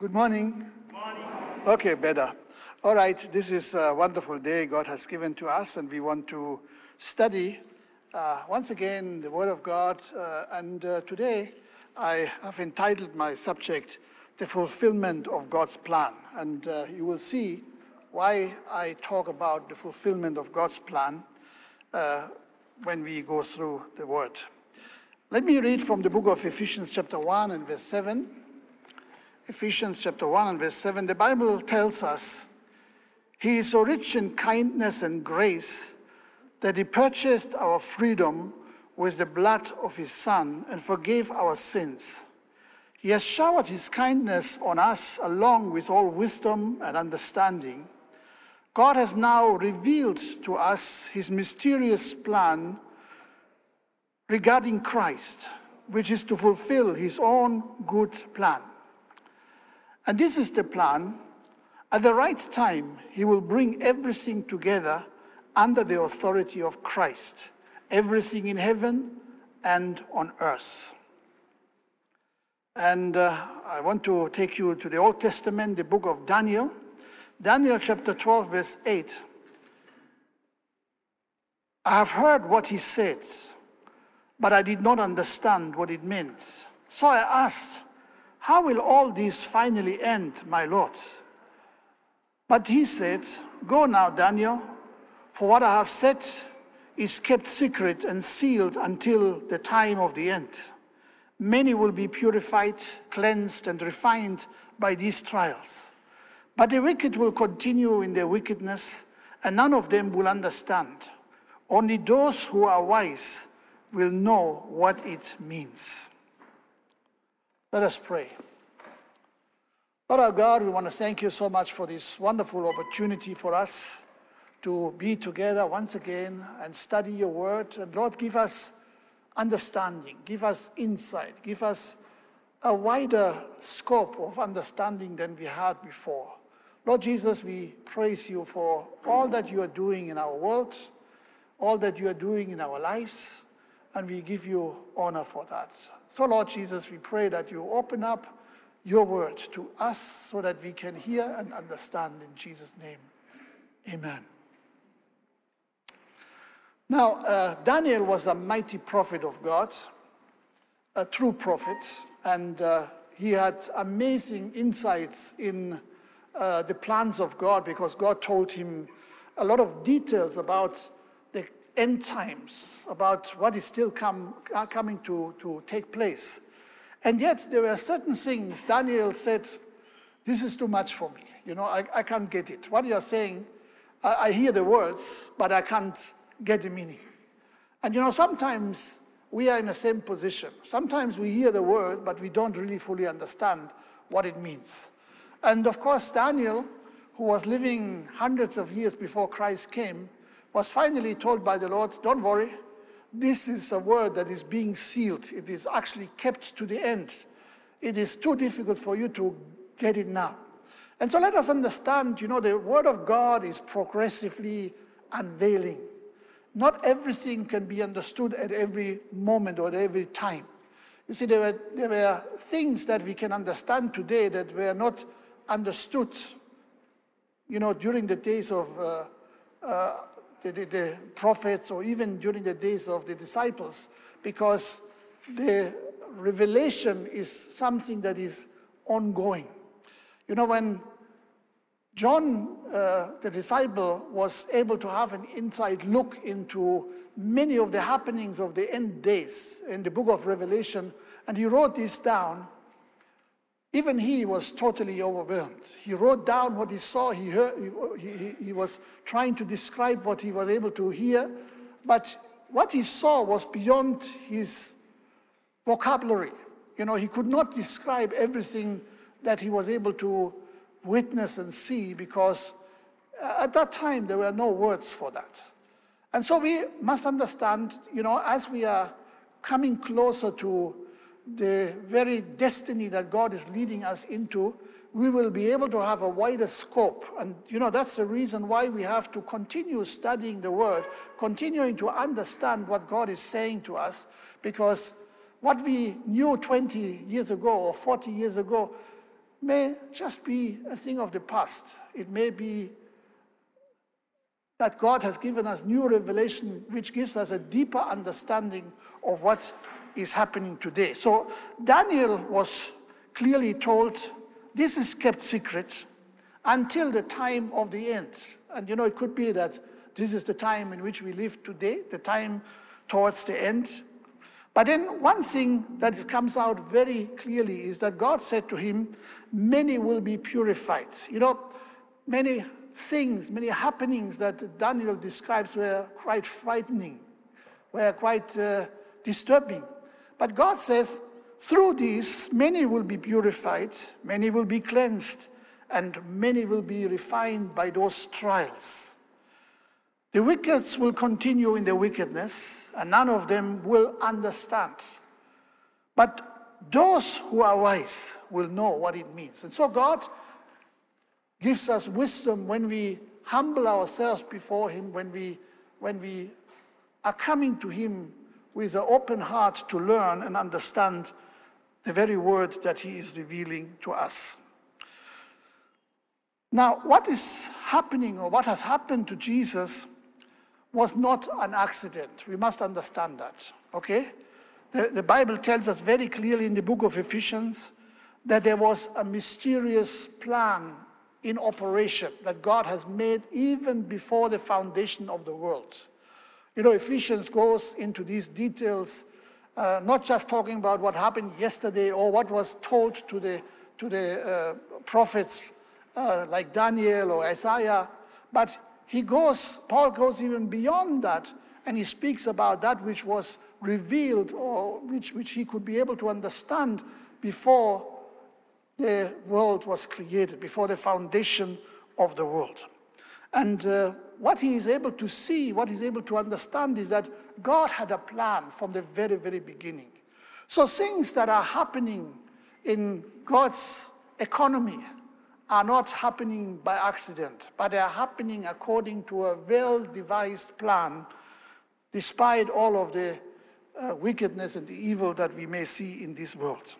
Good morning. Okay, better. All right, this is a wonderful day God has given to us, and we want to study uh, once again the Word of God. Uh, and uh, today I have entitled my subject, The Fulfillment of God's Plan. And uh, you will see why I talk about the fulfillment of God's plan uh, when we go through the Word. Let me read from the book of Ephesians, chapter 1 and verse 7. Ephesians chapter 1 and verse 7, the Bible tells us, He is so rich in kindness and grace that He purchased our freedom with the blood of His Son and forgave our sins. He has showered His kindness on us along with all wisdom and understanding. God has now revealed to us His mysterious plan regarding Christ, which is to fulfill His own good plan. And this is the plan. At the right time, he will bring everything together under the authority of Christ, everything in heaven and on earth. And uh, I want to take you to the Old Testament, the book of Daniel. Daniel chapter 12, verse 8. I have heard what he said, but I did not understand what it meant. So I asked, how will all this finally end, my Lord? But he said, Go now, Daniel, for what I have said is kept secret and sealed until the time of the end. Many will be purified, cleansed, and refined by these trials. But the wicked will continue in their wickedness, and none of them will understand. Only those who are wise will know what it means. Let us pray. Lord our God, we want to thank you so much for this wonderful opportunity for us to be together once again and study your word. And Lord, give us understanding, give us insight, give us a wider scope of understanding than we had before. Lord Jesus, we praise you for all that you are doing in our world, all that you are doing in our lives and we give you honor for that. So, Lord Jesus, we pray that you open up your word to us so that we can hear and understand in Jesus' name. Amen. Now, uh, Daniel was a mighty prophet of God, a true prophet, and uh, he had amazing insights in uh, the plans of God because God told him a lot of details about end times, about what is still come, uh, coming to, to take place. And yet, there were certain things Daniel said, This is too much for me. You know, I, I can't get it. What you're saying, I, I hear the words, but I can't get the meaning. And you know, sometimes we are in the same position. Sometimes we hear the word, but we don't really fully understand what it means. And of course, Daniel, who was living hundreds of years before Christ came, was finally told by the Lord, Don't worry, this is a word that is being sealed. It is actually kept to the end. It is too difficult for you to get it now. And so let us understand, you know, the word of God is progressively unveiling. Not everything can be understood at every moment or at every time. You see, there were, there were things that we can understand today that were not understood, you know, during the days of uh, uh, the, the, the prophets or even during the days of the disciples because the revelation is something that is ongoing. You know, when John, uh, the disciple, was able to have an inside look into many of the happenings of the end days in the book of Revelation, and he wrote this down. Even he was totally overwhelmed. He wrote down what he saw. He, heard, he, he, he, was trying to describe what he was able to hear, but what he saw was beyond his vocabulary. You know, he could not describe everything that he was able to witness and see because uh, at that time there were no words for that. And so we must understand, you know, as we are coming closer to the very destiny that God is leading us into, we will be able to have a wider scope. And, you know, that's the reason why we have to continue studying the Word, continuing to understand what God is saying to us, because what we knew 20 years ago or 40 years ago may just be a thing of the past. It may be that God has given us new revelation, which gives us a deeper understanding of what is happening today. So Daniel was clearly told this is kept secret until the time of the end. And you know, it could be that this is the time in which we live today, the time towards the end. But then one thing that comes out very clearly is that God said to him, Many will be purified. You know, many things, many happenings that Daniel describes were quite frightening, were quite uh, disturbing. But God says, through these, many will be purified, many will be cleansed, and many will be refined by those trials. The wicked will continue in their wickedness, and none of them will understand. But those who are wise will know what it means. And so God gives us wisdom when we humble ourselves before Him, when we, when we are coming to Him with an open heart to learn and understand the very word that He is revealing to us. Now, what is happening or what has happened to Jesus was not an accident. We must understand that, okay? The, the Bible tells us very clearly in the book of Ephesians that there was a mysterious plan in operation that God has made even before the foundation of the world. You know, Ephesians goes into these details, uh, not just talking about what happened yesterday or what was told to the, to the uh, prophets uh, like Daniel or Isaiah, but he goes, Paul goes even beyond that, and he speaks about that which was revealed or which, which he could be able to understand before the world was created, before the foundation of the world. And uh, what he is able to see, what he's able to understand is that God had a plan from the very, very beginning. So things that are happening in God's economy are not happening by accident, but they are happening according to a well devised plan, despite all of the uh, wickedness and the evil that we may see in this world.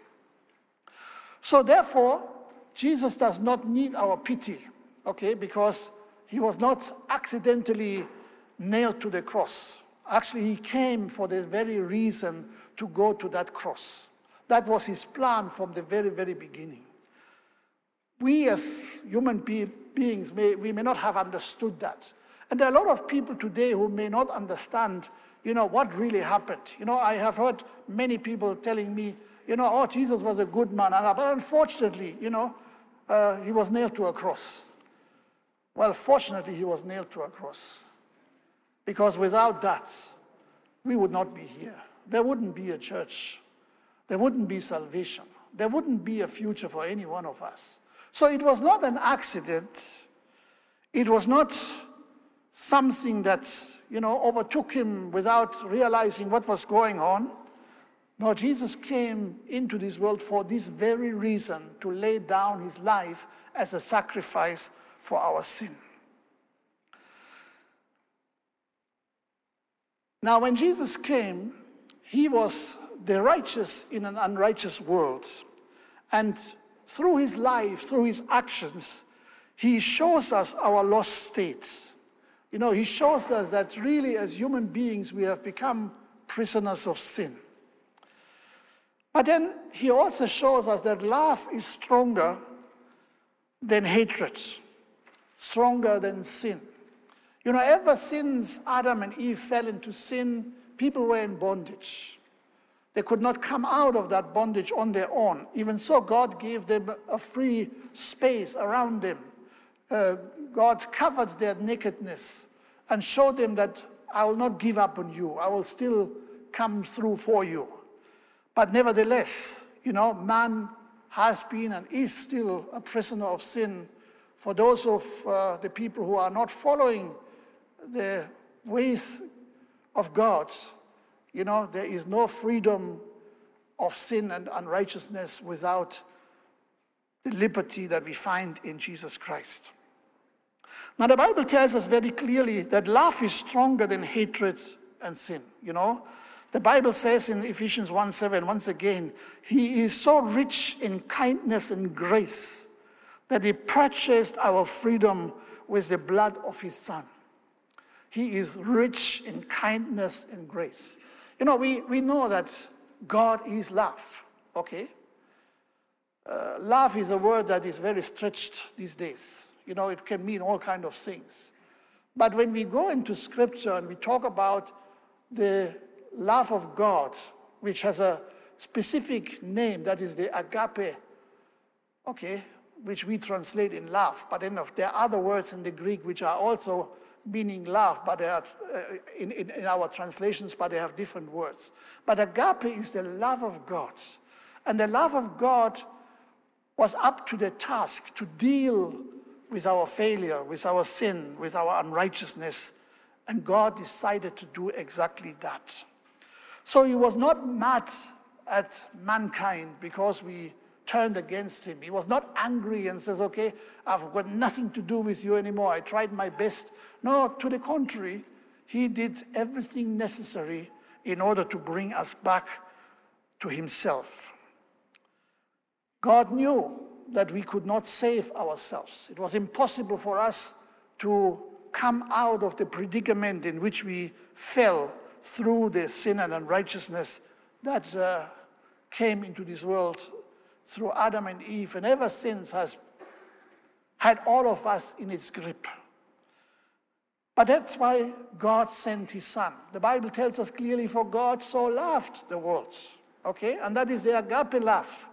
So therefore, Jesus does not need our pity, okay, because he was not accidentally nailed to the cross. Actually, he came for the very reason to go to that cross. That was his plan from the very, very beginning. We as human be beings, may, we may not have understood that. And there are a lot of people today who may not understand, you know, what really happened. You know, I have heard many people telling me, you know, oh, Jesus was a good man. But unfortunately, you know, uh, he was nailed to a cross. Well, fortunately, he was nailed to a cross. Because without that, we would not be here. There wouldn't be a church. There wouldn't be salvation. There wouldn't be a future for any one of us. So it was not an accident. It was not something that, you know, overtook him without realizing what was going on. No, Jesus came into this world for this very reason to lay down his life as a sacrifice for our sin. Now, when Jesus came, he was the righteous in an unrighteous world. And through his life, through his actions, he shows us our lost state. You know, he shows us that really, as human beings, we have become prisoners of sin. But then he also shows us that love is stronger than hatred, stronger than sin. You know, ever since Adam and Eve fell into sin, people were in bondage. They could not come out of that bondage on their own. Even so, God gave them a free space around them. Uh, God covered their nakedness and showed them that I will not give up on you. I will still come through for you. But nevertheless, you know, man has been and is still a prisoner of sin. For those of uh, the people who are not following the ways of God, you know, there is no freedom of sin and unrighteousness without the liberty that we find in Jesus Christ. Now, the Bible tells us very clearly that love is stronger than hatred and sin. You know, The Bible says in Ephesians 1 7, once again, He is so rich in kindness and grace that He purchased our freedom with the blood of His Son. He is rich in kindness and grace. You know, we, we know that God is love, okay? Uh, love is a word that is very stretched these days. You know, it can mean all kinds of things. But when we go into scripture and we talk about the love of God, which has a specific name, that is the agape, okay, which we translate in love. But then there are other words in the Greek which are also meaning love, but they are uh, in, in, in our translations, but they have different words. But agape is the love of God. And the love of God was up to the task to deal with our failure, with our sin, with our unrighteousness. And God decided to do exactly that. So he was not mad at mankind because we turned against him. He was not angry and says, Okay, I've got nothing to do with you anymore. I tried my best. No, to the contrary, he did everything necessary in order to bring us back to himself. God knew that we could not save ourselves. It was impossible for us to come out of the predicament in which we fell through the sin and unrighteousness that uh, came into this world through Adam and Eve, and ever since has had all of us in its grip. But that's why God sent his son. The Bible tells us clearly, for God so loved the world. Okay? And that is the agape love.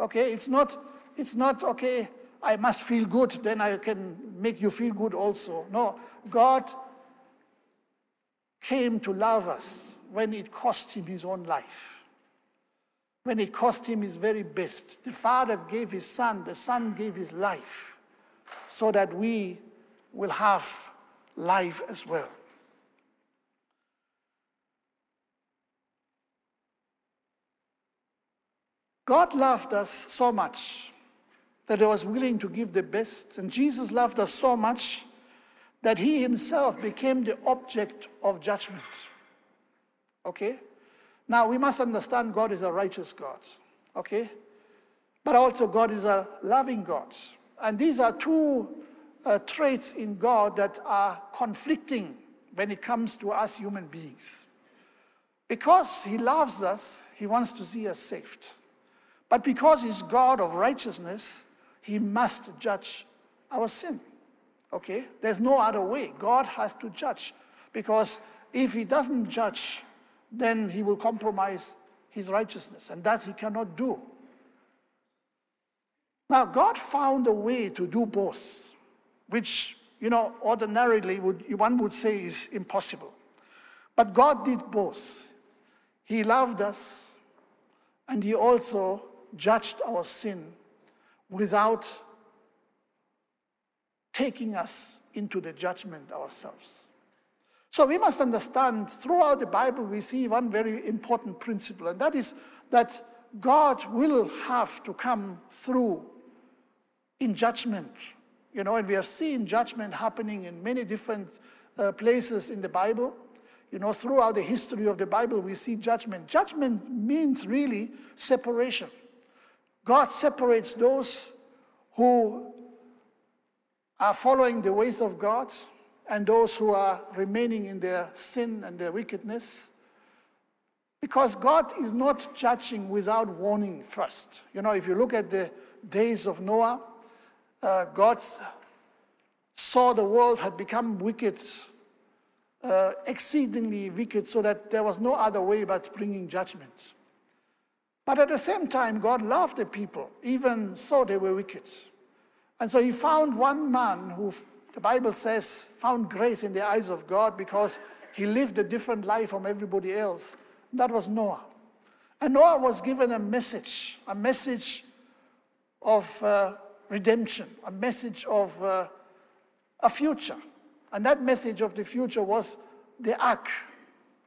Okay? It's not, it's not, okay, I must feel good, then I can make you feel good also. No, God came to love us when it cost him his own life, when it cost him his very best. The Father gave his Son, the Son gave his life, so that we will have life as well. God loved us so much that he was willing to give the best, and Jesus loved us so much that he himself became the object of judgment. Okay? Now we must understand God is a righteous God. Okay? But also God is a loving God. And these are two uh, traits in God that are conflicting when it comes to us human beings. Because he loves us, he wants to see us saved. But because he's God of righteousness, he must judge our sin. Okay? There's no other way. God has to judge. Because if he doesn't judge, then he will compromise his righteousness, and that he cannot do. Now, God found a way to do both, which, you know, ordinarily would, one would say is impossible. But God did both. He loved us, and he also judged our sin without taking us into the judgment ourselves. So we must understand throughout the Bible, we see one very important principle, and that is that God will have to come through in judgment. You know, and we have seen judgment happening in many different uh, places in the Bible. You know, throughout the history of the Bible, we see judgment. Judgment means really separation. God separates those who are following the ways of God and those who are remaining in their sin and their wickedness. Because God is not judging without warning first. You know, if you look at the days of Noah, uh, God saw the world had become wicked, uh, exceedingly wicked, so that there was no other way but bringing judgment. But at the same time, God loved the people, even so they were wicked. And so he found one man who, the Bible says, found grace in the eyes of God because he lived a different life from everybody else. That was Noah. And Noah was given a message, a message of uh, redemption, a message of uh, a future. And that message of the future was the ark.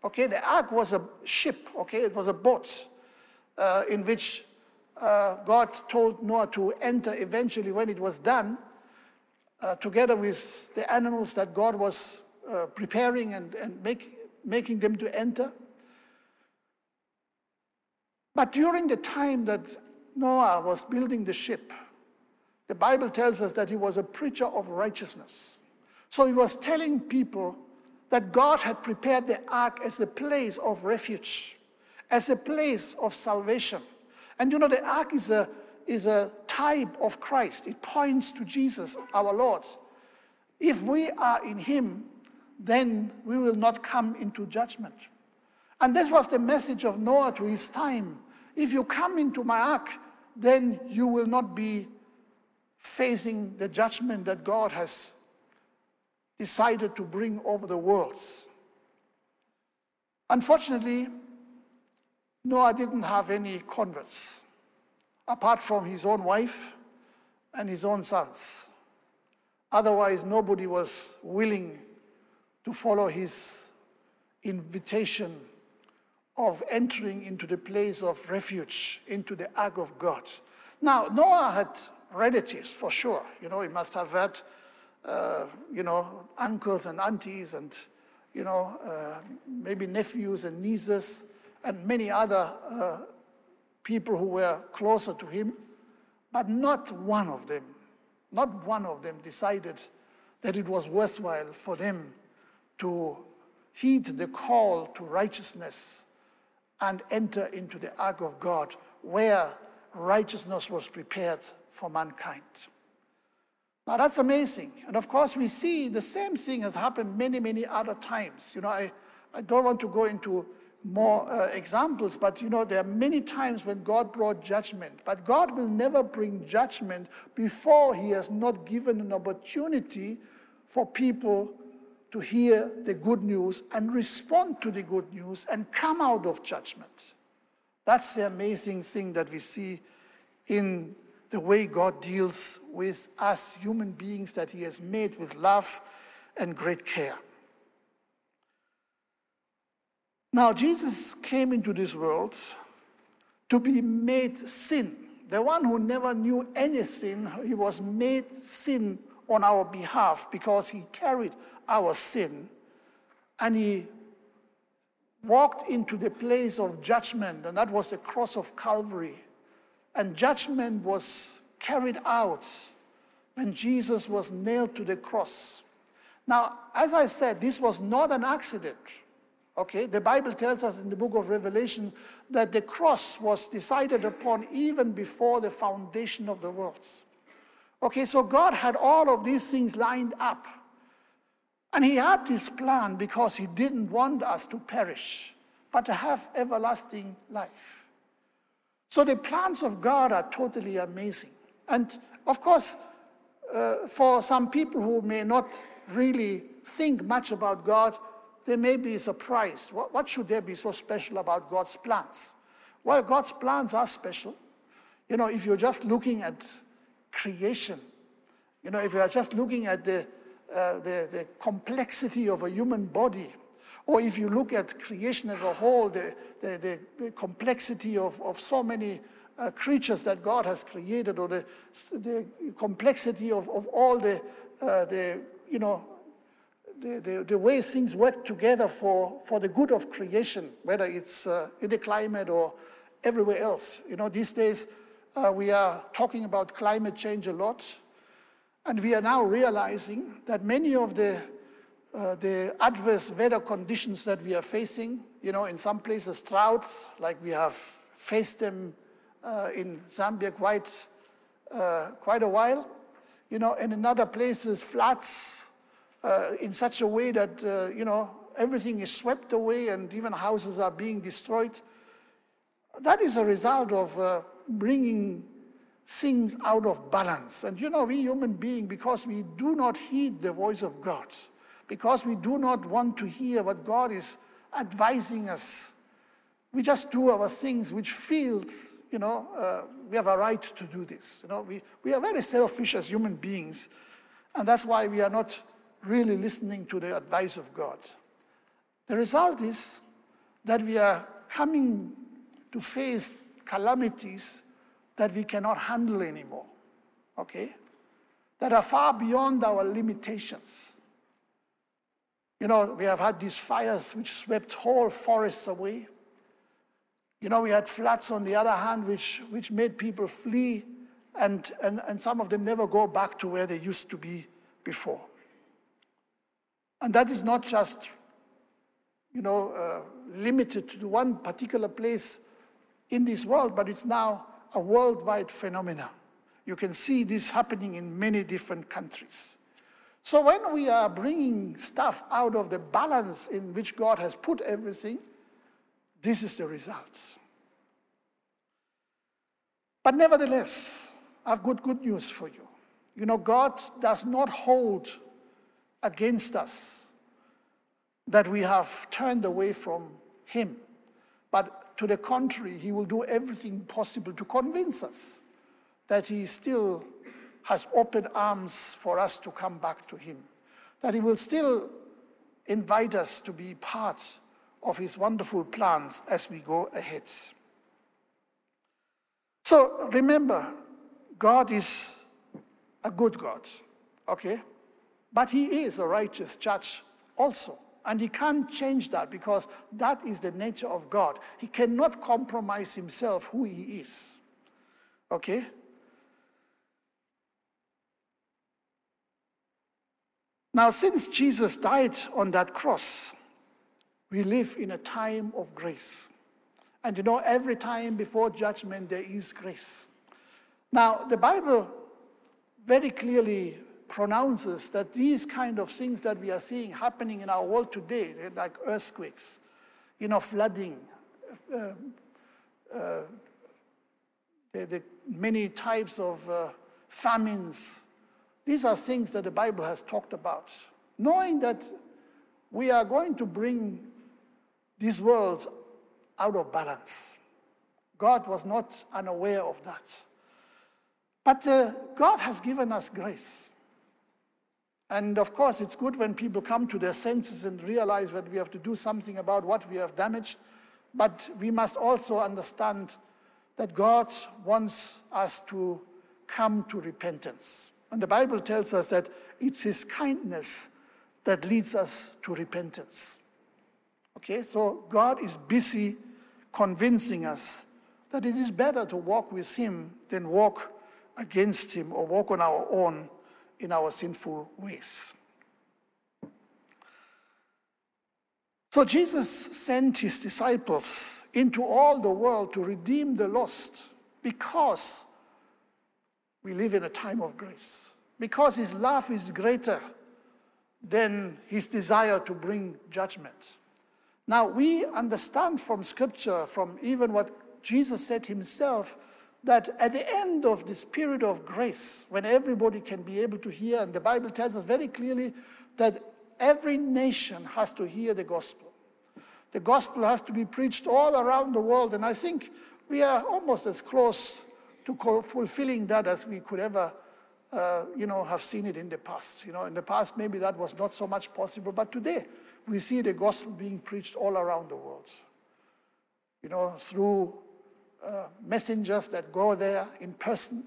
Okay, the ark was a ship, okay, it was a boat uh, in which uh, God told Noah to enter eventually when it was done, uh, together with the animals that God was uh, preparing and, and make, making them to enter. But during the time that Noah was building the ship, the Bible tells us that he was a preacher of righteousness. So he was telling people that God had prepared the ark as a place of refuge, as a place of salvation. And you know, the ark is a, is a type of Christ, it points to Jesus, our Lord. If we are in him, then we will not come into judgment. And this was the message of Noah to his time. If you come into my ark, then you will not be facing the judgment that God has decided to bring over the worlds. Unfortunately, Noah didn't have any converts apart from his own wife and his own sons. Otherwise, nobody was willing to follow his invitation of entering into the place of refuge, into the ark of God. Now, Noah had relatives for sure. You know, he must have had, uh, you know, uncles and aunties and, you know, uh, maybe nephews and nieces and many other uh, people who were closer to him. But not one of them, not one of them decided that it was worthwhile for them to heed the call to righteousness and enter into the ark of God where righteousness was prepared for mankind. Now that's amazing. And of course, we see the same thing has happened many, many other times. You know, I, I don't want to go into more uh, examples, but you know, there are many times when God brought judgment. But God will never bring judgment before He has not given an opportunity for people to hear the good news and respond to the good news and come out of judgment. That's the amazing thing that we see in the way God deals with us human beings that He has made with love and great care. Now, Jesus came into this world to be made sin. The one who never knew any sin, he was made sin on our behalf because he carried our sin and he walked into the place of judgment, and that was the cross of Calvary. And judgment was carried out when Jesus was nailed to the cross. Now, as I said, this was not an accident. Okay, the Bible tells us in the book of Revelation that the cross was decided upon even before the foundation of the worlds. Okay, so God had all of these things lined up. And He had this plan because He didn't want us to perish, but to have everlasting life. So the plans of God are totally amazing. And of course, uh, for some people who may not really think much about God, they may be surprised. What, what should there be so special about God's plans? Well, God's plans are special. You know, if you're just looking at creation, you know, if you are just looking at the, uh, the, the complexity of a human body, or if you look at creation as a whole, the, the, the, the complexity of, of so many uh, creatures that God has created, or the, the complexity of, of all the, uh, the, you know, the, the, the, way things work together for, for the good of creation, whether it's uh, in the climate or everywhere else. You know, these days uh, we are talking about climate change a lot, and we are now realizing that many of the uh, the adverse weather conditions that we are facing, you know, in some places droughts, like we have faced them uh, in Zambia quite, uh, quite a while, you know, and in other places floods uh, in such a way that, uh, you know, everything is swept away and even houses are being destroyed. That is a result of bringing things out of balance. And you know, we human beings, because we do not heed the voice of God, because we do not want to hear what God is advising us. We just do our things which feels, you know, uh, we have a right to do this. You know, we, we are very selfish as human beings, and that's why we are not really listening to the advice of God. The result is that we are coming to face calamities that we cannot handle anymore, okay? That are far beyond our limitations. You know, we have had these fires which swept whole forests away. You know, we had floods on the other hand, which, which made people flee, and, and, and some of them never go back to where they used to be before. And that is not just, you know, uh, limited to one particular place in this world, but it's now a worldwide phenomenon. You can see this happening in many different countries. So when we are bringing stuff out of the balance in which God has put everything, this is the results. But nevertheless, I've got good news for you. You know, God does not hold against us that we have turned away from Him. But to the contrary, He will do everything possible to convince us that He still has open arms for us to come back to Him, that He will still invite us to be part of His wonderful plans as we go ahead. So remember, God is a good God, okay? But He is a righteous judge also. And he can't change that because that is the nature of God. He cannot compromise himself who he is. Okay? Now, since Jesus died on that cross, we live in a time of grace. And you know, every time before judgment, there is grace. Now, the Bible very clearly pronounces that these kind of things that we are seeing happening in our world today, like earthquakes, you know, flooding, uh, uh, the, the, many types of uh, famines, these are things that the Bible has talked about. Knowing that we are going to bring this world out of balance. God was not unaware of that. But uh, God has given us grace. And of course, it's good when people come to their senses and realize that we have to do something about what we have damaged. But we must also understand that God wants us to come to repentance. And the Bible tells us that it's His kindness that leads us to repentance. Okay, so God is busy convincing us that it is better to walk with Him than walk against Him or walk on our own in our sinful ways. So Jesus sent his disciples into all the world to redeem the lost because we live in a time of grace, because his love is greater than his desire to bring judgment. Now, we understand from scripture, from even what Jesus said himself, that at the end of this period of grace, when everybody can be able to hear, and the Bible tells us very clearly that every nation has to hear the gospel. The gospel has to be preached all around the world, and I think we are almost as close to fulfilling that as we could ever, uh, you know, have seen it in the past. You know, in the past maybe that was not so much possible, but today we see the gospel being preached all around the world. You know, through uh, messengers that go there in person,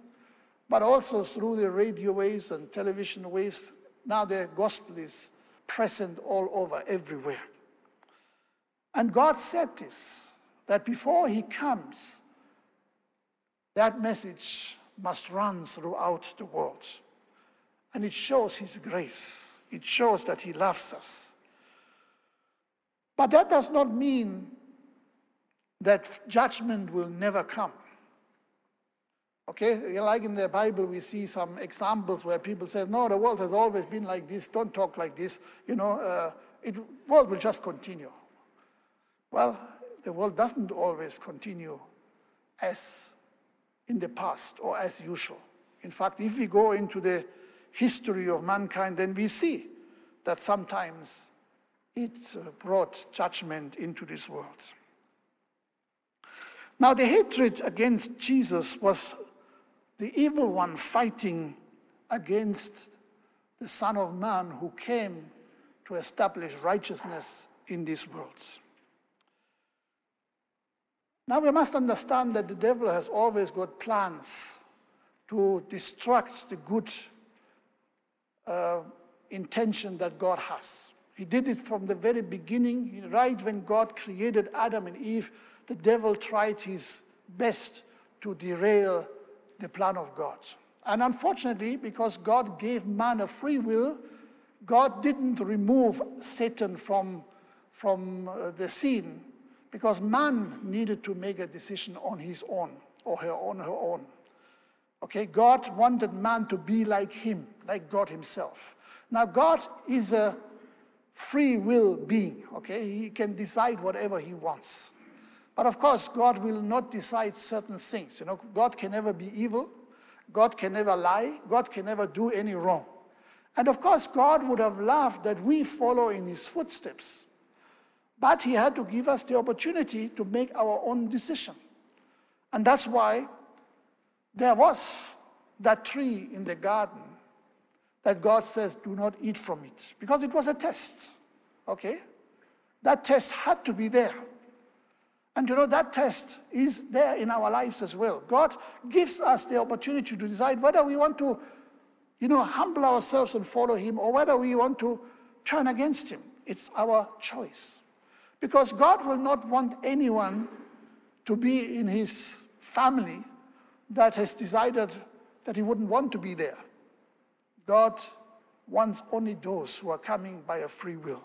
but also through the radio waves and television waves. Now the gospel is present all over, everywhere. And God said this that before He comes, that message must run throughout the world. And it shows His grace, it shows that He loves us. But that does not mean that judgment will never come. Okay, like in the Bible, we see some examples where people say, no, the world has always been like this, don't talk like this, you know, uh, it world will just continue. Well, the world doesn't always continue as in the past or as usual. In fact, if we go into the history of mankind, then we see that sometimes it brought judgment into this world. Now, the hatred against Jesus was the evil one fighting against the Son of Man who came to establish righteousness in this world. Now, we must understand that the devil has always got plans to destruct the good uh, intention that God has. He did it from the very beginning, right when God created Adam and Eve the devil tried his best to derail the plan of God. And unfortunately, because God gave man a free will, God didn't remove Satan from, from uh, the scene because man needed to make a decision on his own or her on her own. Okay, God wanted man to be like him, like God himself. Now, God is a free will being, okay? He can decide whatever he wants. But of course, God will not decide certain things. You know, God can never be evil. God can never lie. God can never do any wrong. And of course, God would have loved that we follow in his footsteps. But he had to give us the opportunity to make our own decision. And that's why there was that tree in the garden that God says, do not eat from it, because it was a test. Okay? That test had to be there. And you know, that test is there in our lives as well. God gives us the opportunity to decide whether we want to, you know, humble ourselves and follow Him or whether we want to turn against Him. It's our choice. Because God will not want anyone to be in His family that has decided that He wouldn't want to be there. God wants only those who are coming by a free will.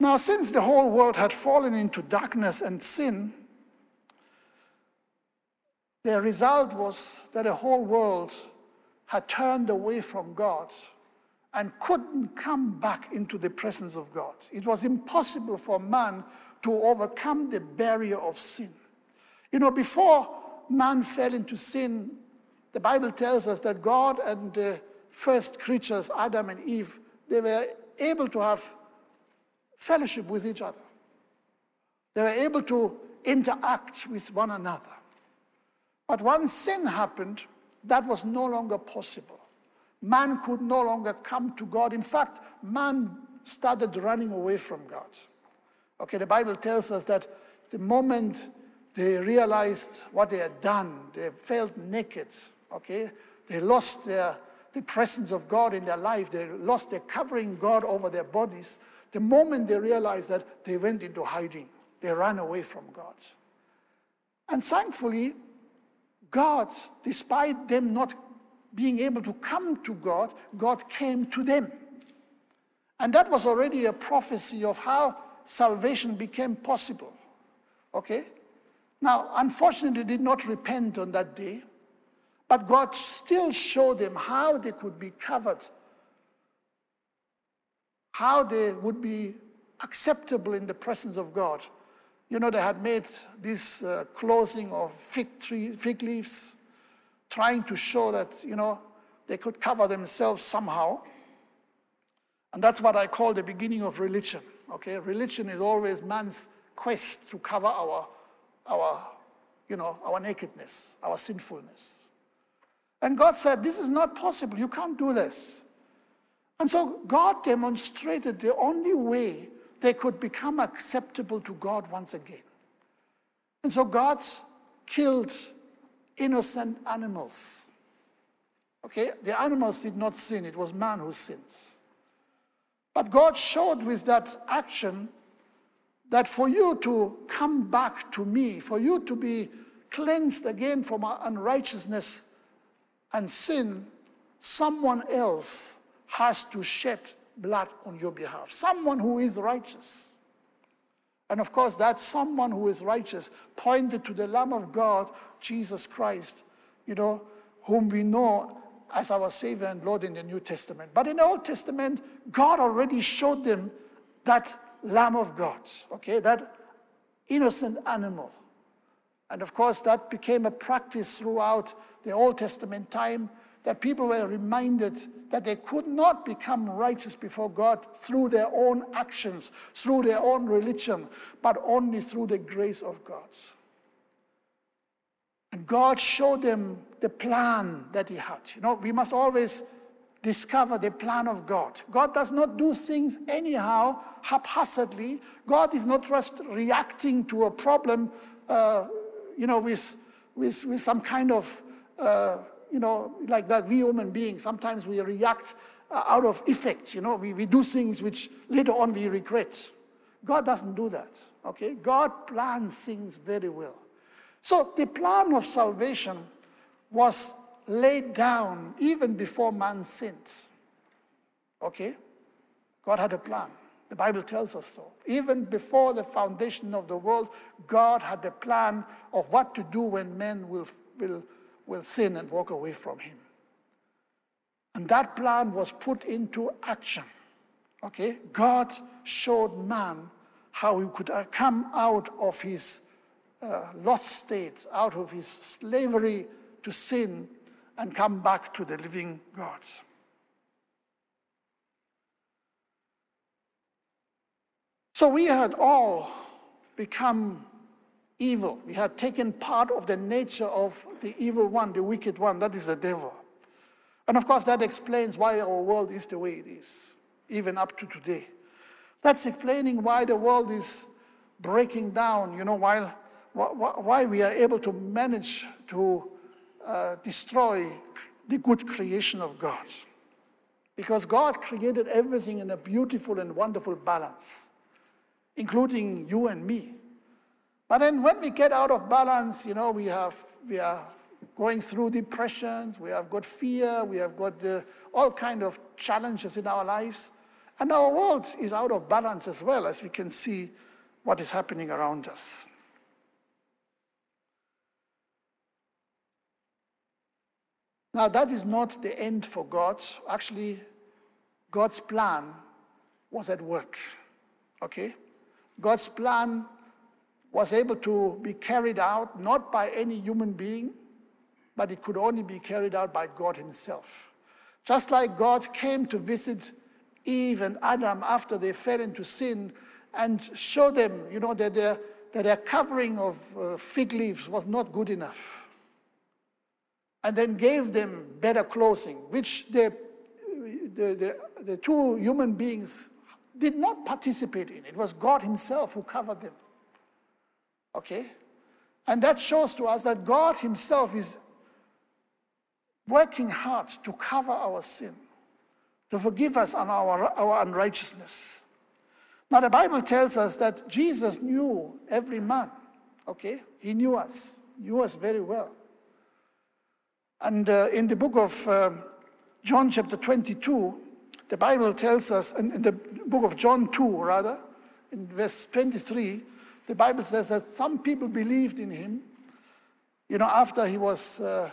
Now, since the whole world had fallen into darkness and sin, the result was that the whole world had turned away from God and couldn't come back into the presence of God. It was impossible for man to overcome the barrier of sin. You know, before man fell into sin, the Bible tells us that God and the first creatures, Adam and Eve, they were able to have fellowship with each other. They were able to interact with one another. But once sin happened, that was no longer possible. Man could no longer come to God. In fact, man started running away from God. Okay, the Bible tells us that the moment they realized what they had done, they felt naked, okay? They lost their, the presence of God in their life, they lost their covering God over their bodies. The moment they realized that, they went into hiding. They ran away from God. And thankfully, God, despite them not being able to come to God, God came to them. And that was already a prophecy of how salvation became possible. Okay? Now, unfortunately, did not repent on that day, but God still showed them how they could be covered, how they would be acceptable in the presence of God. You know, they had made this uh, clothing of fig, tree, fig leaves, trying to show that, you know, they could cover themselves somehow. And that's what I call the beginning of religion. Okay, religion is always man's quest to cover our, our, you know, our nakedness, our sinfulness. And God said, This is not possible. You can't do this. And so God demonstrated the only way they could become acceptable to God once again. And so God killed innocent animals. Okay, the animals did not sin, it was man who sins. But God showed with that action that for you to come back to me, for you to be cleansed again from unrighteousness and sin, someone else has to shed blood on your behalf. Someone who is righteous. And of course, that someone who is righteous pointed to the Lamb of God, Jesus Christ, you know, whom we know as our Savior and Lord in the New Testament. But in the Old Testament, God already showed them that Lamb of God, okay, that innocent animal. And of course, that became a practice throughout the Old Testament time that people were reminded that they could not become righteous before God through their own actions, through their own religion, but only through the grace of God. And God showed them the plan that He had. You know, we must always discover the plan of God. God does not do things anyhow, haphazardly. God is not just reacting to a problem, uh, you know, with, with, with some kind of, uh, you know, like that we human beings, sometimes we react uh, out of effect, you know, we, we do things which later on we regret. God doesn't do that. Okay? God plans things very well. So the plan of salvation was laid down even before man sinned. Okay? God had a plan. The Bible tells us so. Even before the foundation of the world, God had a plan of what to do when men will, will, will sin and walk away from Him. And that plan was put into action. Okay? God showed man how he could uh, come out of his uh, lost state, out of his slavery to sin, and come back to the living God. So we had all become evil. We had taken part of the nature of the evil one, the wicked one, that is the devil. And of course, that explains why our world is the way it is, even up to today. That's explaining why the world is breaking down, you know, while, why we are able to manage to uh, destroy the good creation of God. Because God created everything in a beautiful and wonderful balance, including you and me. But then when we get out of balance, you know, we, have, we are going through depressions, we have got fear, we have got uh, all kind of challenges in our lives. And our world is out of balance as well, as we can see what is happening around us. Now, that is not the end for God. Actually, God's plan was at work. Okay? God's plan was able to be carried out not by any human being, but it could only be carried out by God Himself. Just like God came to visit Eve and Adam after they fell into sin and show them, you know, that their, that their covering of uh, fig leaves was not good enough. And then gave them better clothing, which the, the, the, the two human beings did not participate in. It was God Himself who covered them. Okay? And that shows to us that God Himself is working hard to cover our sin to forgive us on our, our unrighteousness. Now, the Bible tells us that Jesus knew every man, okay? He knew us, knew us very well. And uh, in the book of uh, John, chapter 22, the Bible tells us, in, in the book of John 2, rather, in verse 23, the Bible says that some people believed in him, you know, after he was uh,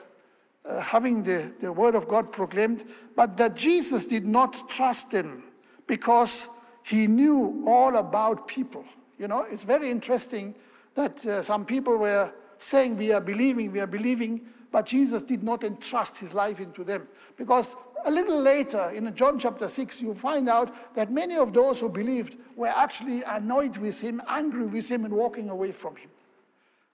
uh, having the, the word of God proclaimed, but that Jesus did not trust them because he knew all about people. You know, it's very interesting that uh, some people were saying, We are believing, we are believing, but Jesus did not entrust his life into them. Because a little later in John chapter 6, you find out that many of those who believed were actually annoyed with him, angry with him, and walking away from him.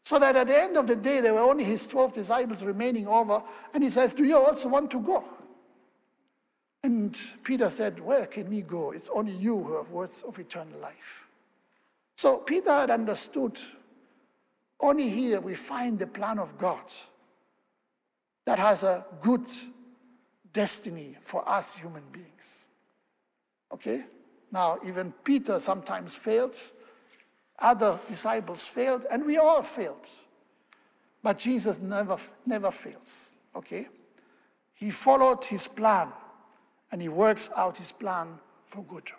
So that at the end of the day, there were only his 12 disciples remaining over. And he says, Do you also want to go? And Peter said, Where can we go? It's only you who have words of eternal life. So Peter had understood only here we find the plan of God that has a good destiny for us human beings. Okay? Now, even Peter sometimes failed other disciples failed, and we all failed. But Jesus never, never fails, okay? He followed his plan, and he works out his plan for good.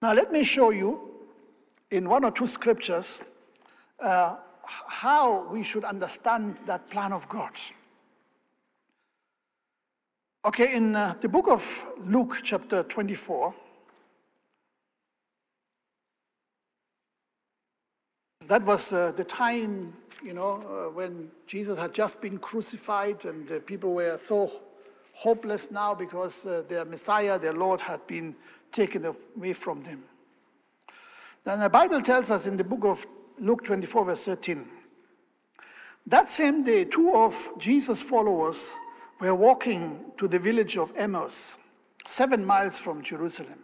Now, let me show you in one or two scriptures uh, how we should understand that plan of God. Okay, in uh, the book of Luke, chapter 24, That was uh, the time, you know, uh, when Jesus had just been crucified and uh, people were so hopeless now because uh, their Messiah, their Lord, had been taken away from them. Then the Bible tells us in the book of Luke 24, verse 13, that same day, two of Jesus' followers were walking to the village of Emmaus, seven miles from Jerusalem.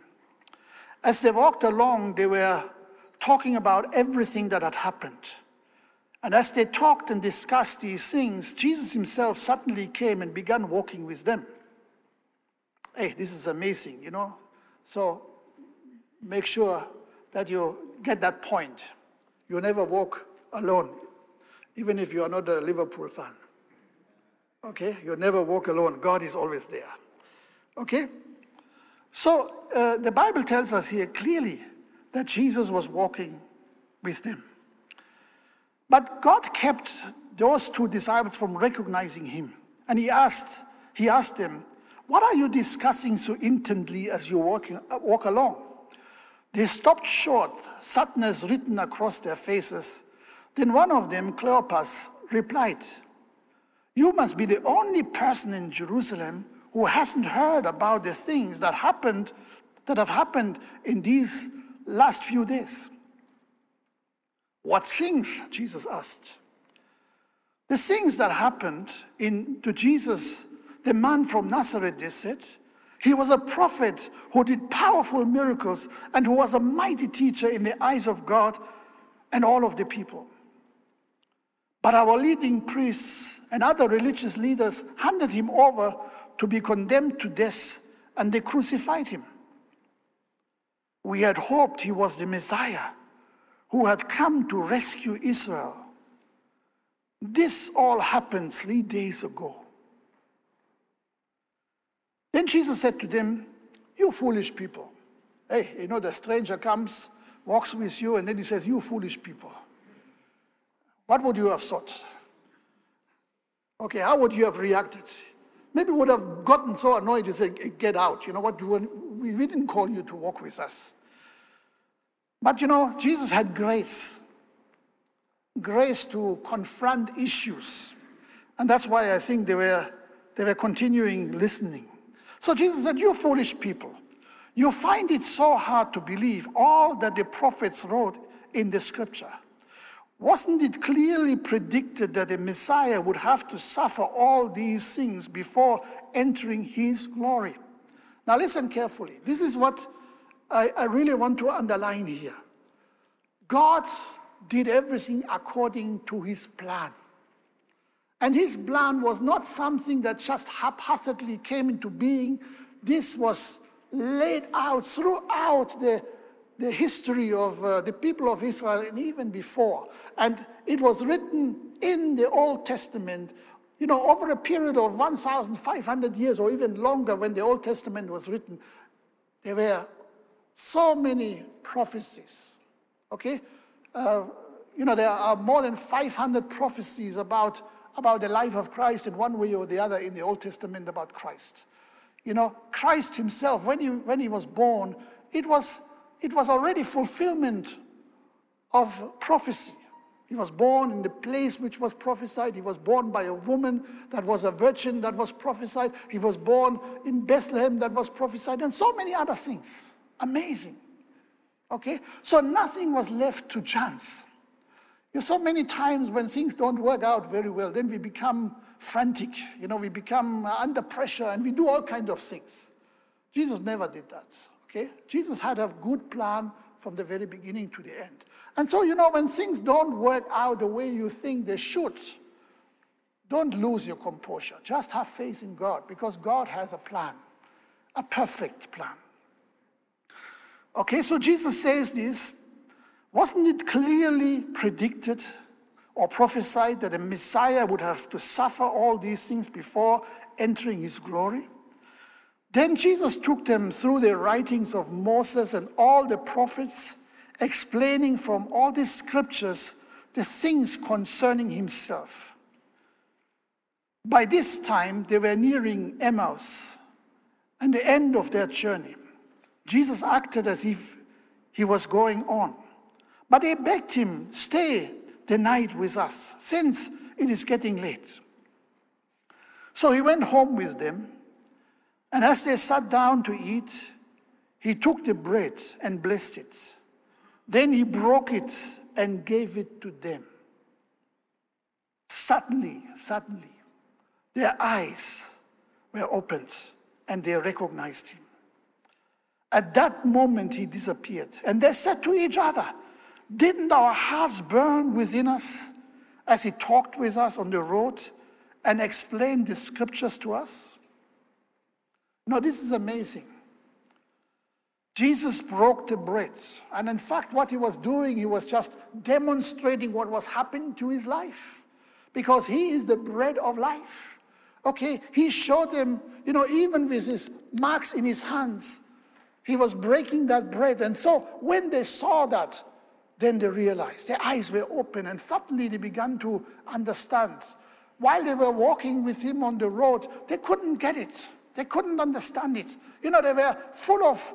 As they walked along, they were talking about everything that had happened. And as they talked and discussed these things, Jesus himself suddenly came and began walking with them. Hey, this is amazing, you know. So make sure that you get that point. You never walk alone, even if you are not a Liverpool fan. Okay? You never walk alone. God is always there. Okay? So uh, the Bible tells us here clearly that Jesus was walking with them. But God kept those two disciples from recognizing him. And he asked, he asked them, What are you discussing so intently as you walk, walk along? They stopped short, sadness written across their faces. Then one of them, Cleopas, replied, You must be the only person in Jerusalem who hasn't heard about the things that happened that have happened in these last few days. What things? Jesus asked. The things that happened in, to Jesus, the man from Nazareth, they said, he was a prophet who did powerful miracles and who was a mighty teacher in the eyes of God and all of the people. But our leading priests and other religious leaders handed him over to be condemned to death and they crucified him. We had hoped he was the Messiah who had come to rescue Israel. This all happened three days ago. Then Jesus said to them, You foolish people. Hey, you know, the stranger comes, walks with you, and then he says, You foolish people. What would you have thought? Okay, how would you have reacted? Maybe would have gotten so annoyed to say, Get out. You know what? We didn't call you to walk with us. But you know, Jesus had grace grace to confront issues. And that's why I think they were, they were continuing listening. So Jesus said, You foolish people, you find it so hard to believe all that the prophets wrote in the scripture. Wasn't it clearly predicted that the Messiah would have to suffer all these things before entering his glory? Now, listen carefully. This is what I, I really want to underline here. God did everything according to his plan. And his plan was not something that just haphazardly came into being. This was laid out throughout the, the history of uh, the people of Israel and even before. And it was written in the Old Testament, you know, over a period of 1,500 years or even longer when the Old Testament was written. There were so many prophecies, okay? Uh, you know, there are more than 500 prophecies about about the life of Christ in one way or the other in the Old Testament about Christ. You know, Christ himself, when he, when he was born, it was, it was already fulfillment of prophecy. He was born in the place which was prophesied. He was born by a woman that was a virgin that was prophesied. He was born in Bethlehem that was prophesied, and so many other things. Amazing. Okay? So nothing was left to chance. You so many times when things don't work out very well, then we become frantic. You know, we become under pressure and we do all kinds of things. Jesus never did that. Okay? Jesus had a good plan from the very beginning to the end. And so, you know, when things don't work out the way you think they should, don't lose your composure. Just have faith in God because God has a plan, a perfect plan. Okay, so Jesus says this wasn't it clearly predicted or prophesied that the Messiah would have to suffer all these things before entering his glory? Then Jesus took them through the writings of Moses and all the prophets, explaining from all the scriptures the things concerning himself. By this time, they were nearing Emmaus and the end of their journey. Jesus acted as if he was going on. But they begged him, Stay the night with us, since it is getting late. So he went home with them, and as they sat down to eat, he took the bread and blessed it. Then he broke it and gave it to them. Suddenly, suddenly, their eyes were opened and they recognized him. At that moment, he disappeared. And they said to each other, didn't our hearts burn within us as he talked with us on the road and explained the scriptures to us? No, this is amazing. Jesus broke the bread. And in fact, what he was doing, he was just demonstrating what was happening to his life. Because he is the bread of life. Okay, he showed them, you know, even with his marks in his hands, he was breaking that bread. And so when they saw that, then they realized their eyes were open and suddenly they began to understand. While they were walking with him on the road, they couldn't get it. They couldn't understand it. You know, they were full of,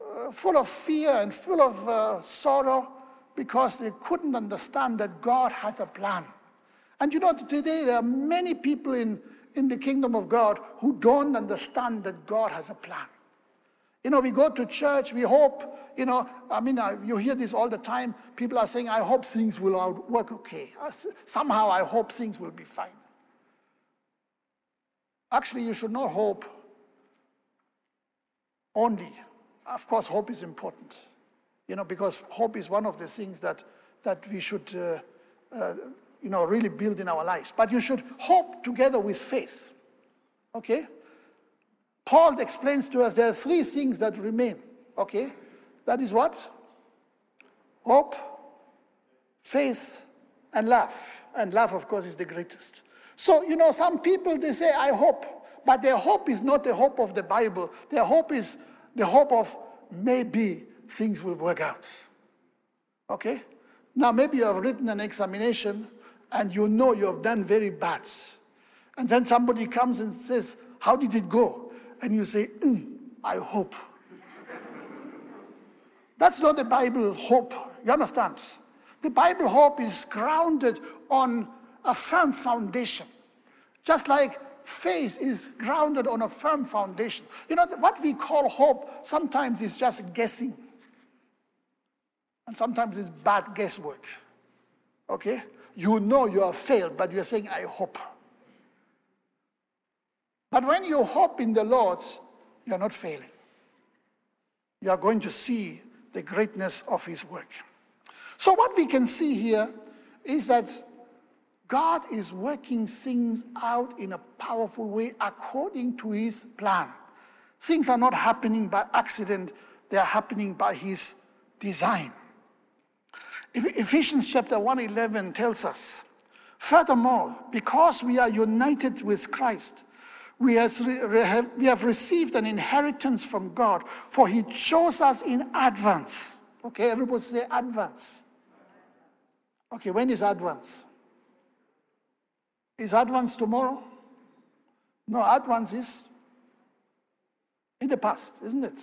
uh, full of fear and full of uh, sorrow because they couldn't understand that God has a plan. And you know, today there are many people in, in the kingdom of God who don't understand that God has a plan. You know, we go to church, we hope, you know, I mean, uh, you hear this all the time. People are saying, I hope things will work okay. Somehow I hope things will be fine. Actually, you should not hope only. Of course, hope is important, you know, because hope is one of the things that, that we should, uh, uh, you know, really build in our lives. But you should hope together with faith, okay? Paul explains to us there are three things that remain. Okay? That is what? Hope, faith, and love. And love, of course, is the greatest. So, you know, some people, they say, I hope. But their hope is not the hope of the Bible. Their hope is the hope of maybe things will work out. Okay? Now, maybe you have written an examination and you know you have done very bad. And then somebody comes and says, How did it go? and you say, mm, I hope. That's not the Bible hope. You understand? The Bible hope is grounded on a firm foundation. Just like faith is grounded on a firm foundation. You know, what we call hope sometimes is just guessing. And sometimes it's bad guesswork. Okay? You know you have failed, but you're saying, I hope. But when you hope in the Lord, you're not failing. You are going to see the greatness of His work. So, what we can see here is that God is working things out in a powerful way according to His plan. Things are not happening by accident, they are happening by His design. Ephesians chapter 1:11 tells us, furthermore, because we are united with Christ, we, have received an inheritance from God, for He chose us in advance. Okay, everybody say advance. Okay, when is advance? Is advance tomorrow? No, advance is in the past, isn't it?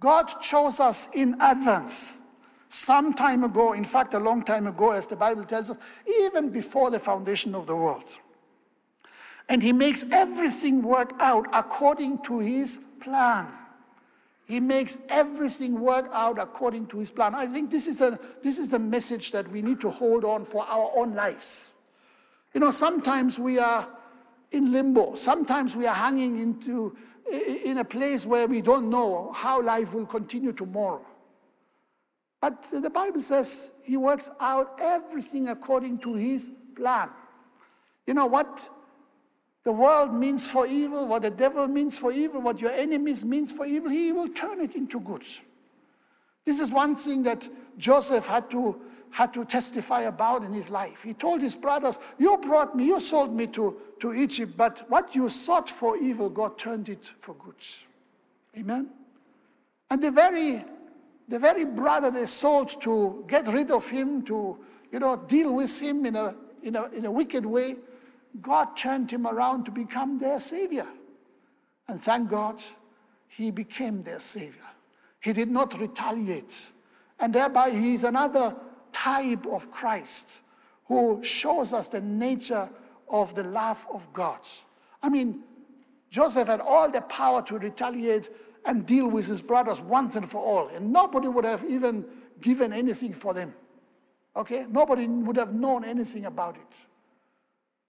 God chose us in advance some time ago, in fact, a long time ago, as the Bible tells us, even before the foundation of the world. And he makes everything work out according to his plan. He makes everything work out according to his plan. I think this is a, this is a message that we need to hold on for our own lives. You know, sometimes we are in limbo. Sometimes we are hanging into in a place where we don't know how life will continue tomorrow. But the Bible says he works out everything according to his plan. You know what the world means for evil, what the devil means for evil, what your enemies means for evil, he will turn it into good. This is one thing that Joseph had to, had to testify about in his life. He told his brothers, You brought me, you sold me to, to Egypt, but what you sought for evil, God turned it for good. Amen? And the very, the very brother they sold to get rid of him, to you know, deal with him in a, in a, in a wicked way, God turned him around to become their savior. And thank God, he became their savior. He did not retaliate. And thereby, he is another type of Christ who shows us the nature of the love of God. I mean, Joseph had all the power to retaliate and deal with his brothers once and for all, and nobody would have even given anything for them. Okay? Nobody would have known anything about it.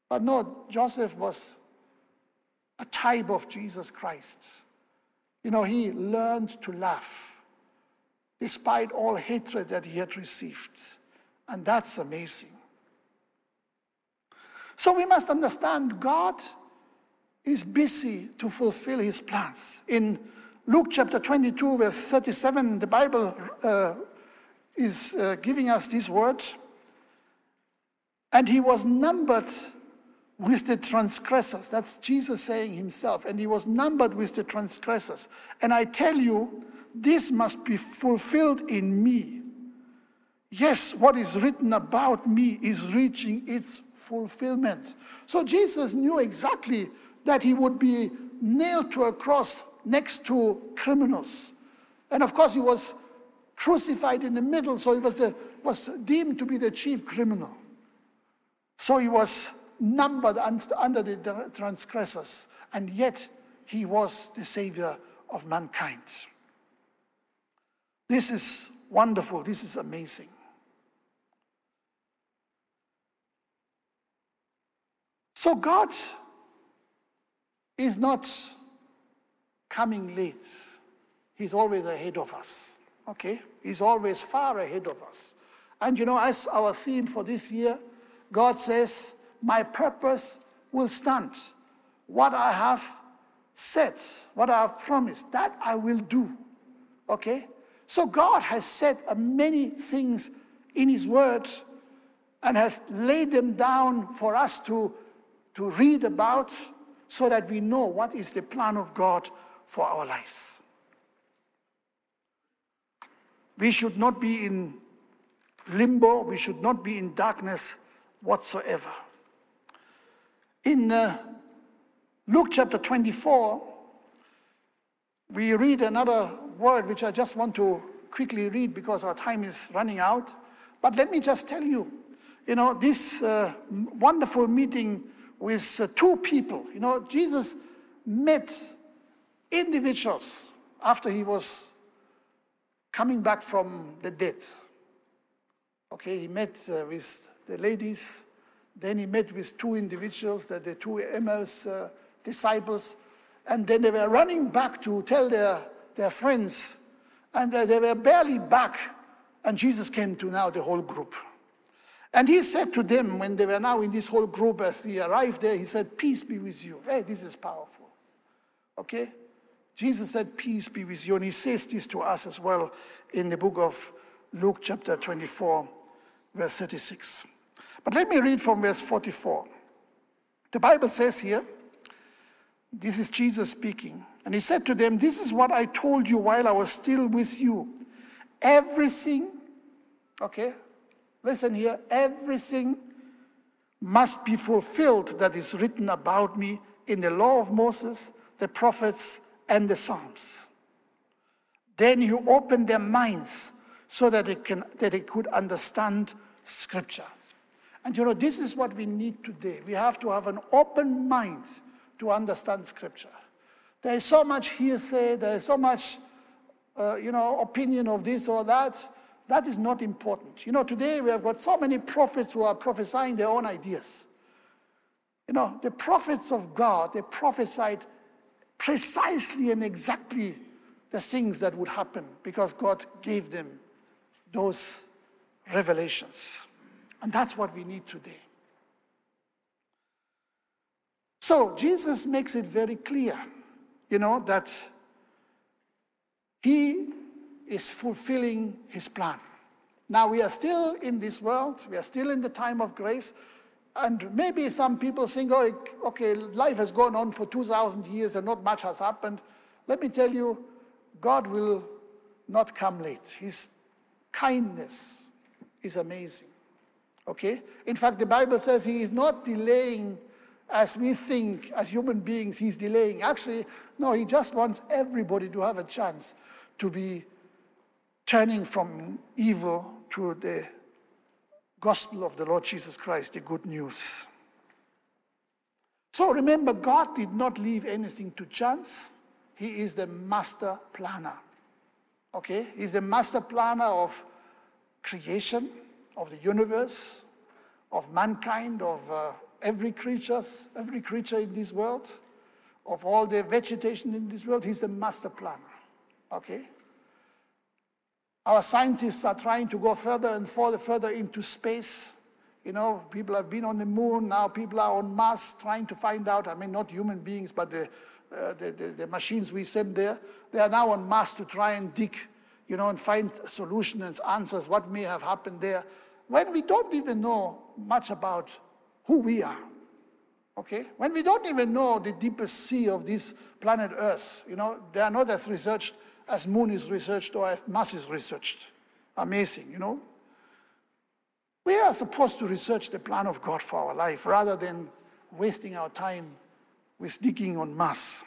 But no, Joseph was a type of Jesus Christ. You know, he learned to laugh despite all hatred that he had received. And that's amazing. So we must understand God is busy to fulfill his plans. In Luke chapter 22, verse 37, the Bible uh, is uh, giving us these words. And he was numbered with the transgressors. That's Jesus saying himself. And he was numbered with the transgressors. And I tell you, this must be fulfilled in me. Yes, what is written about me is reaching its fulfillment. So Jesus knew exactly that he would be nailed to a cross next to criminals. And of course, he was crucified in the middle, so he was, the, was deemed to be the chief criminal. So he was numbered under the transgressors, and yet he was the savior of mankind. This is wonderful. This is amazing. So God is not coming late. He's always ahead of us. Okay? He's always far ahead of us. And you know, as our theme for this year, God says, My purpose will stand. What I have said, what I have promised, that I will do. Okay? So God has said uh, many things in His Word and has laid them down for us to, to read about so that we know what is the plan of God for our lives. We should not be in limbo, we should not be in darkness whatsoever. In uh, Luke chapter 24, we read another word which I just want to quickly read because our time is running out. But let me just tell you, you know, this uh, wonderful meeting with uh, two people, you know, Jesus met individuals after he was coming back from the dead. Okay, he met uh, with the ladies, then he met with two individuals, the, the two Emmaus uh, disciples, and then they were running back to tell their, their friends, and uh, they were barely back, and Jesus came to now the whole group. And he said to them, when they were now in this whole group, as he arrived there, he said, Peace be with you. Hey, this is powerful. Okay? Jesus said, Peace be with you. And he says this to us as well in the book of Luke, chapter 24, verse 36. But let me read from verse 44. The Bible says here, this is Jesus speaking. And he said to them, This is what I told you while I was still with you. Everything, okay, listen here, everything must be fulfilled that is written about me in the law of Moses, the prophets, and the Psalms. Then you open their minds so that they, can, that they could understand Scripture. And you know, this is what we need today. We have to have an open mind to understand Scripture. There is so much hearsay, there is so much, uh, you know, opinion of this or that. That is not important. You know, today we have got so many prophets who are prophesying their own ideas. You know, the prophets of God, they prophesied precisely and exactly the things that would happen because God gave them those revelations. And that's what we need today. So Jesus makes it very clear, you know, that he is fulfilling his plan. Now we are still in this world, we are still in the time of grace, and maybe some people think, oh, okay, life has gone on for 2,000 years and not much has happened. Let me tell you, God will not come late. His kindness is amazing. Okay? In fact, the Bible says He is not delaying as we think, as human beings, He's delaying. Actually, no, He just wants everybody to have a chance to be turning from evil to the gospel of the Lord Jesus Christ, the good news. So remember, God did not leave anything to chance. He is the master planner. Okay? He's the master planner of creation, of the universe, of mankind, of uh, every creature, every creature in this world, of all the vegetation in this world. He's the master planner. Okay? Our scientists are trying to go further and further, further into space. You know, people have been on the moon, now people are on Mars trying to find out, I mean, not human beings, but the, uh, the, the, the, machines we send there, they are now on Mars to try and dig, you know, and find solutions and answers, what may have happened there, when we don't even know much about who we are. Okay? When we don't even know the deepest sea of this planet Earth, you know, they are not as researched as Moon is researched or as Mars is researched. Amazing, you know? We are supposed to research the plan of God for our life rather than wasting our time with digging on Mars.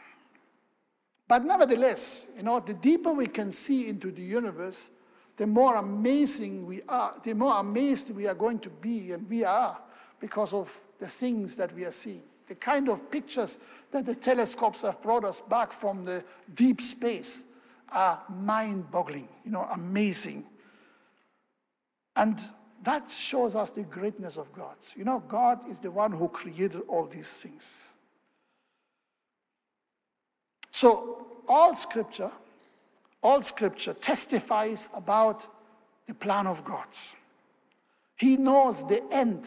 But nevertheless, you know, the deeper we can see into the universe, the more amazing we are, the more amazed we are going to be, and we are because of the things that we are seeing. The kind of pictures that the telescopes have brought us back from the deep space are mind boggling, you know, amazing. And that shows us the greatness of God. You know, God is the one who created all these things. So, all scripture, all scripture testifies about the plan of God. He knows the end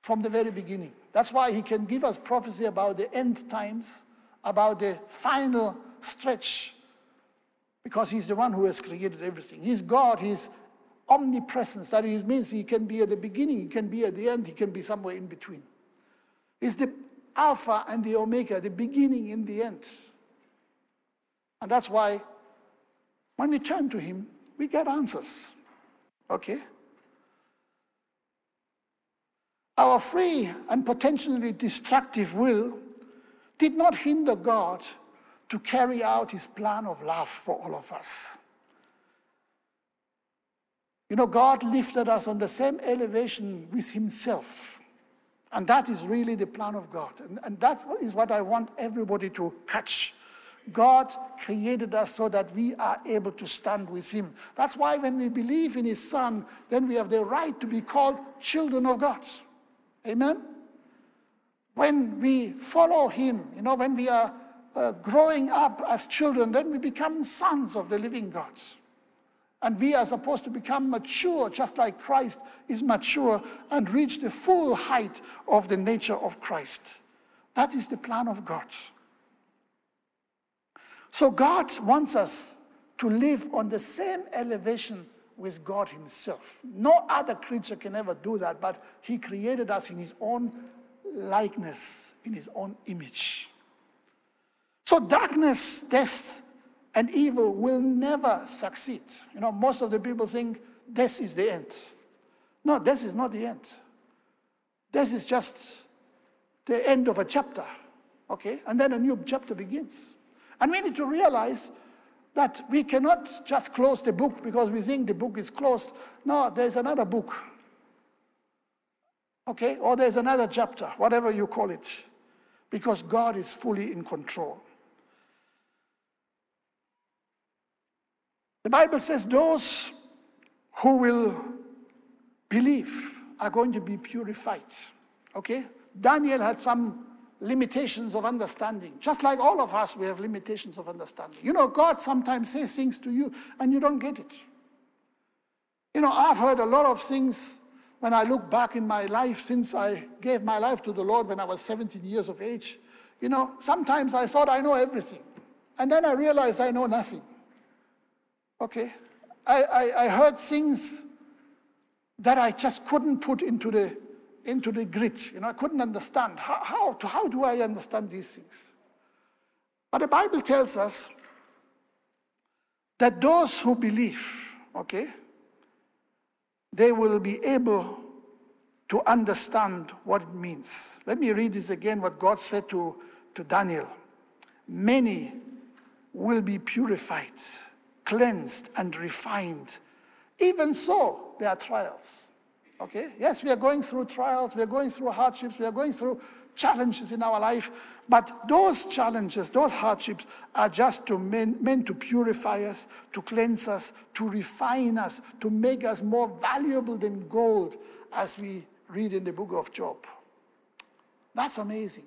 from the very beginning. That's why he can give us prophecy about the end times, about the final stretch, because he's the one who has created everything. He's God, he's omnipresence. That is, means he can be at the beginning, he can be at the end, he can be somewhere in between. He's the Alpha and the Omega, the beginning and the end. And that's why when we turn to him, we get answers. Okay? Our free and potentially destructive will did not hinder God to carry out his plan of love for all of us. You know, God lifted us on the same elevation with himself. And that is really the plan of God. And, and that is what I want everybody to catch. God created us so that we are able to stand with Him. That's why when we believe in His Son, then we have the right to be called children of God. Amen? When we follow Him, you know, when we are uh, growing up as children, then we become sons of the living God. And we are supposed to become mature, just like Christ is mature, and reach the full height of the nature of Christ. That is the plan of God. So God wants us to live on the same elevation with God Himself. No other creature can ever do that, but He created us in His own likeness, in His own image. So darkness, death, and evil will never succeed. You know, most of the people think death is the end. No, death is not the end. Death is just the end of a chapter, okay? And then a new chapter begins. And we need to realize that we cannot just close the book because we think the book is closed. No, there's another book. Okay? Or there's another chapter, whatever you call it. Because God is fully in control. The Bible says those who will believe are going to be purified. Okay? Daniel had some limitations of understanding. Just like all of us, we have limitations of understanding. You know, God sometimes says things to you and you don't get it. You know, I've heard a lot of things when I look back in my life since I gave my life to the Lord when I was 17 years of age. You know, sometimes I thought I know everything. And then I realized I know nothing. Okay? I, I, I heard things that I just couldn't put into the into the grit. You know, I couldn't understand how, how, to, how do I understand these things? But the Bible tells us that those who believe, okay, they will be able to understand what it means. Let me read this again what God said to, to Daniel. Many will be purified, cleansed, and refined. Even so, there are trials. Okay? Yes, we are going through trials, we are going through hardships, we are going through challenges in our life, but those challenges, those hardships are just to meant, meant to purify us, to cleanse us, to refine us, to make us more valuable than gold, as we read in the book of Job. That's amazing.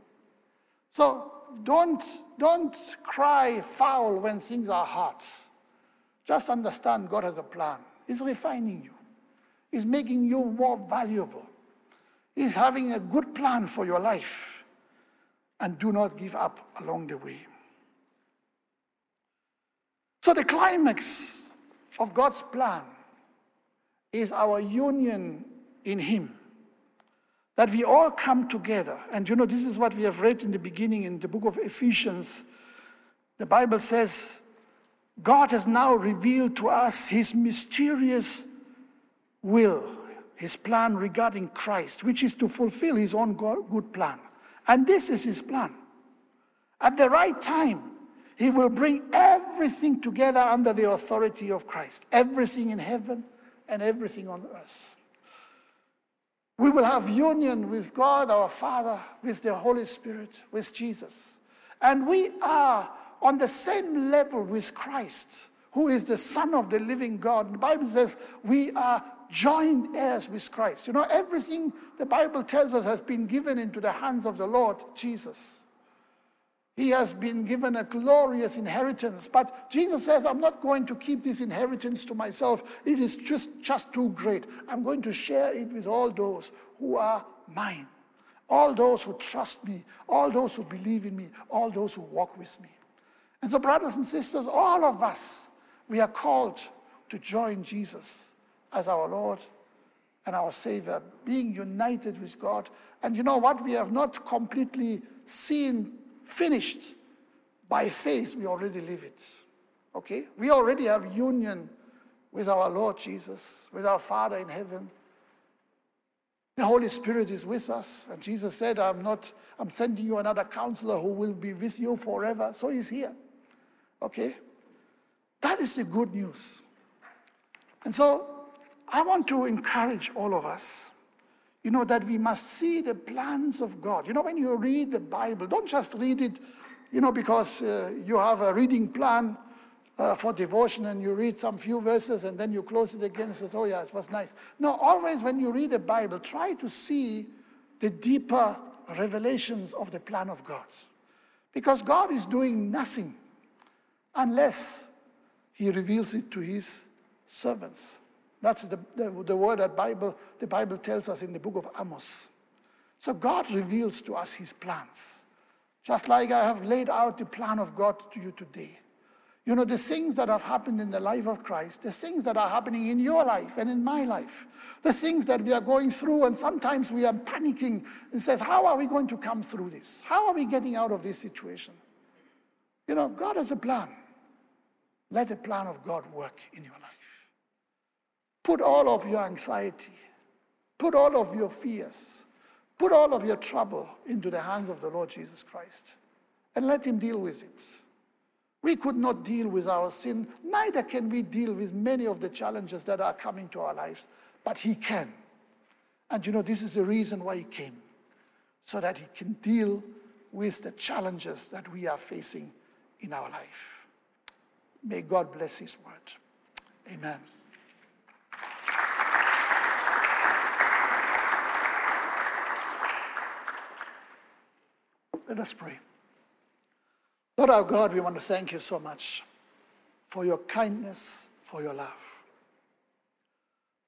So don't, don't cry foul when things are hard. Just understand God has a plan. He's refining you He's making you more valuable. He's having a good plan for your life. and do not give up along the way. So, the climax of God's plan is our union in Him. That we all come together. And you know, this is what we have read in the beginning in the book of Ephesians. The Bible says, God has now revealed to us His mysterious will, His plan regarding Christ, which is to fulfill His own good plan. And this is His plan. At the right time, He will bring everything together under the authority of Christ, everything in heaven and everything on earth. We will have union with God our Father, with the Holy Spirit, with Jesus. And we are on the same level with Christ, who is the Son of the living God. The Bible says we are joint heirs with Christ. You know, everything the Bible tells us has been given into the hands of the Lord Jesus. He has been given a glorious inheritance. But Jesus says, I'm not going to keep this inheritance to myself. It is just, just too great. I'm going to share it with all those who are mine, all those who trust me, all those who believe in me, all those who walk with me. And so, brothers and sisters, all of us, we are called to join Jesus as our Lord and our Savior, being united with God. And you know what? We have not completely seen finished. By faith, we already live it. Okay? We already have union with our Lord Jesus, with our Father in heaven. The Holy Spirit is with us. And Jesus said, I'm not, I'm sending you another counselor who will be with you forever. So he's here. Okay? That is the good news. And so I want to encourage all of us, you know, that we must see the plans of God. You know, when you read the Bible, don't just read it, you know, because uh, you have a reading plan uh, for devotion and you read some few verses and then you close it again and says, oh yeah, it was nice. No, always when you read the Bible, try to see the deeper revelations of the plan of God. Because God is doing nothing unless he reveals it to his servants. That's the, the, the, word that Bible, the Bible tells us in the book of Amos. So God reveals to us his plans. Just like I have laid out the plan of God to you today. You know, the things that have happened in the life of Christ, the things that are happening in your life and in my life, the things that we are going through, and sometimes we are panicking and says, How are we going to come through this? How are we getting out of this situation? You know, God has a plan. Let the plan of God work in your life. Put all of your anxiety, put all of your fears, put all of your trouble into the hands of the Lord Jesus Christ and let Him deal with it. We could not deal with our sin, neither can we deal with many of the challenges that are coming to our lives, but He can. And you know, this is the reason why He came, so that He can deal with the challenges that we are facing in our life. May God bless His word. Amen. Let us pray. Lord our God, we want to thank you so much for your kindness, for your love.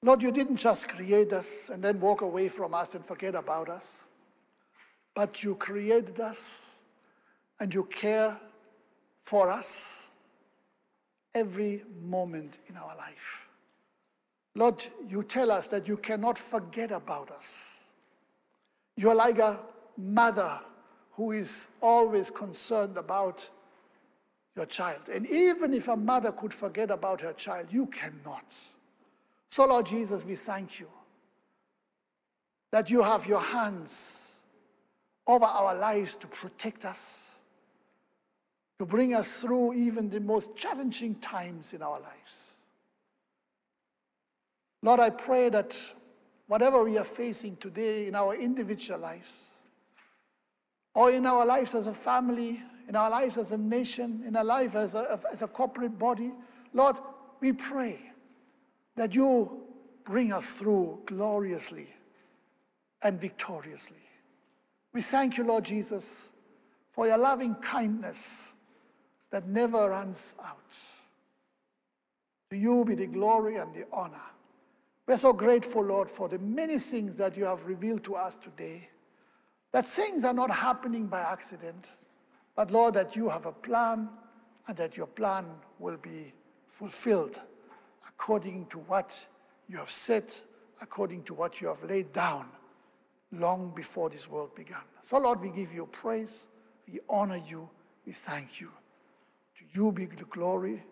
Lord, you didn't just create us and then walk away from us and forget about us, but you created us and you care for us every moment in our life. Lord, you tell us that you cannot forget about us. You are like a mother who is always concerned about your child. And even if a mother could forget about her child, you cannot. So, Lord Jesus, we thank you that you have your hands over our lives to protect us to bring us through even the most challenging times in our lives. Lord, I pray that whatever we are facing today in our individual lives, or in our lives as a family, in our lives as a nation, in our life as a, as a corporate body, Lord, we pray that you bring us through gloriously and victoriously. We thank you, Lord Jesus, for your loving kindness that never runs out. To you be the glory and the honor. We're so grateful, Lord, for the many things that you have revealed to us today. that things are not happening by accident, but Lord, that you have a plan and that your plan will be fulfilled according to what you have said, according to what you have laid down long before this world began. So, Lord, we give you praise, we honor you, we thank you. You be the glory,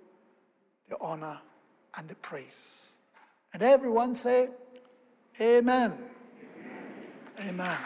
the honor, and the praise. And everyone say, Amen. Amen. Amen.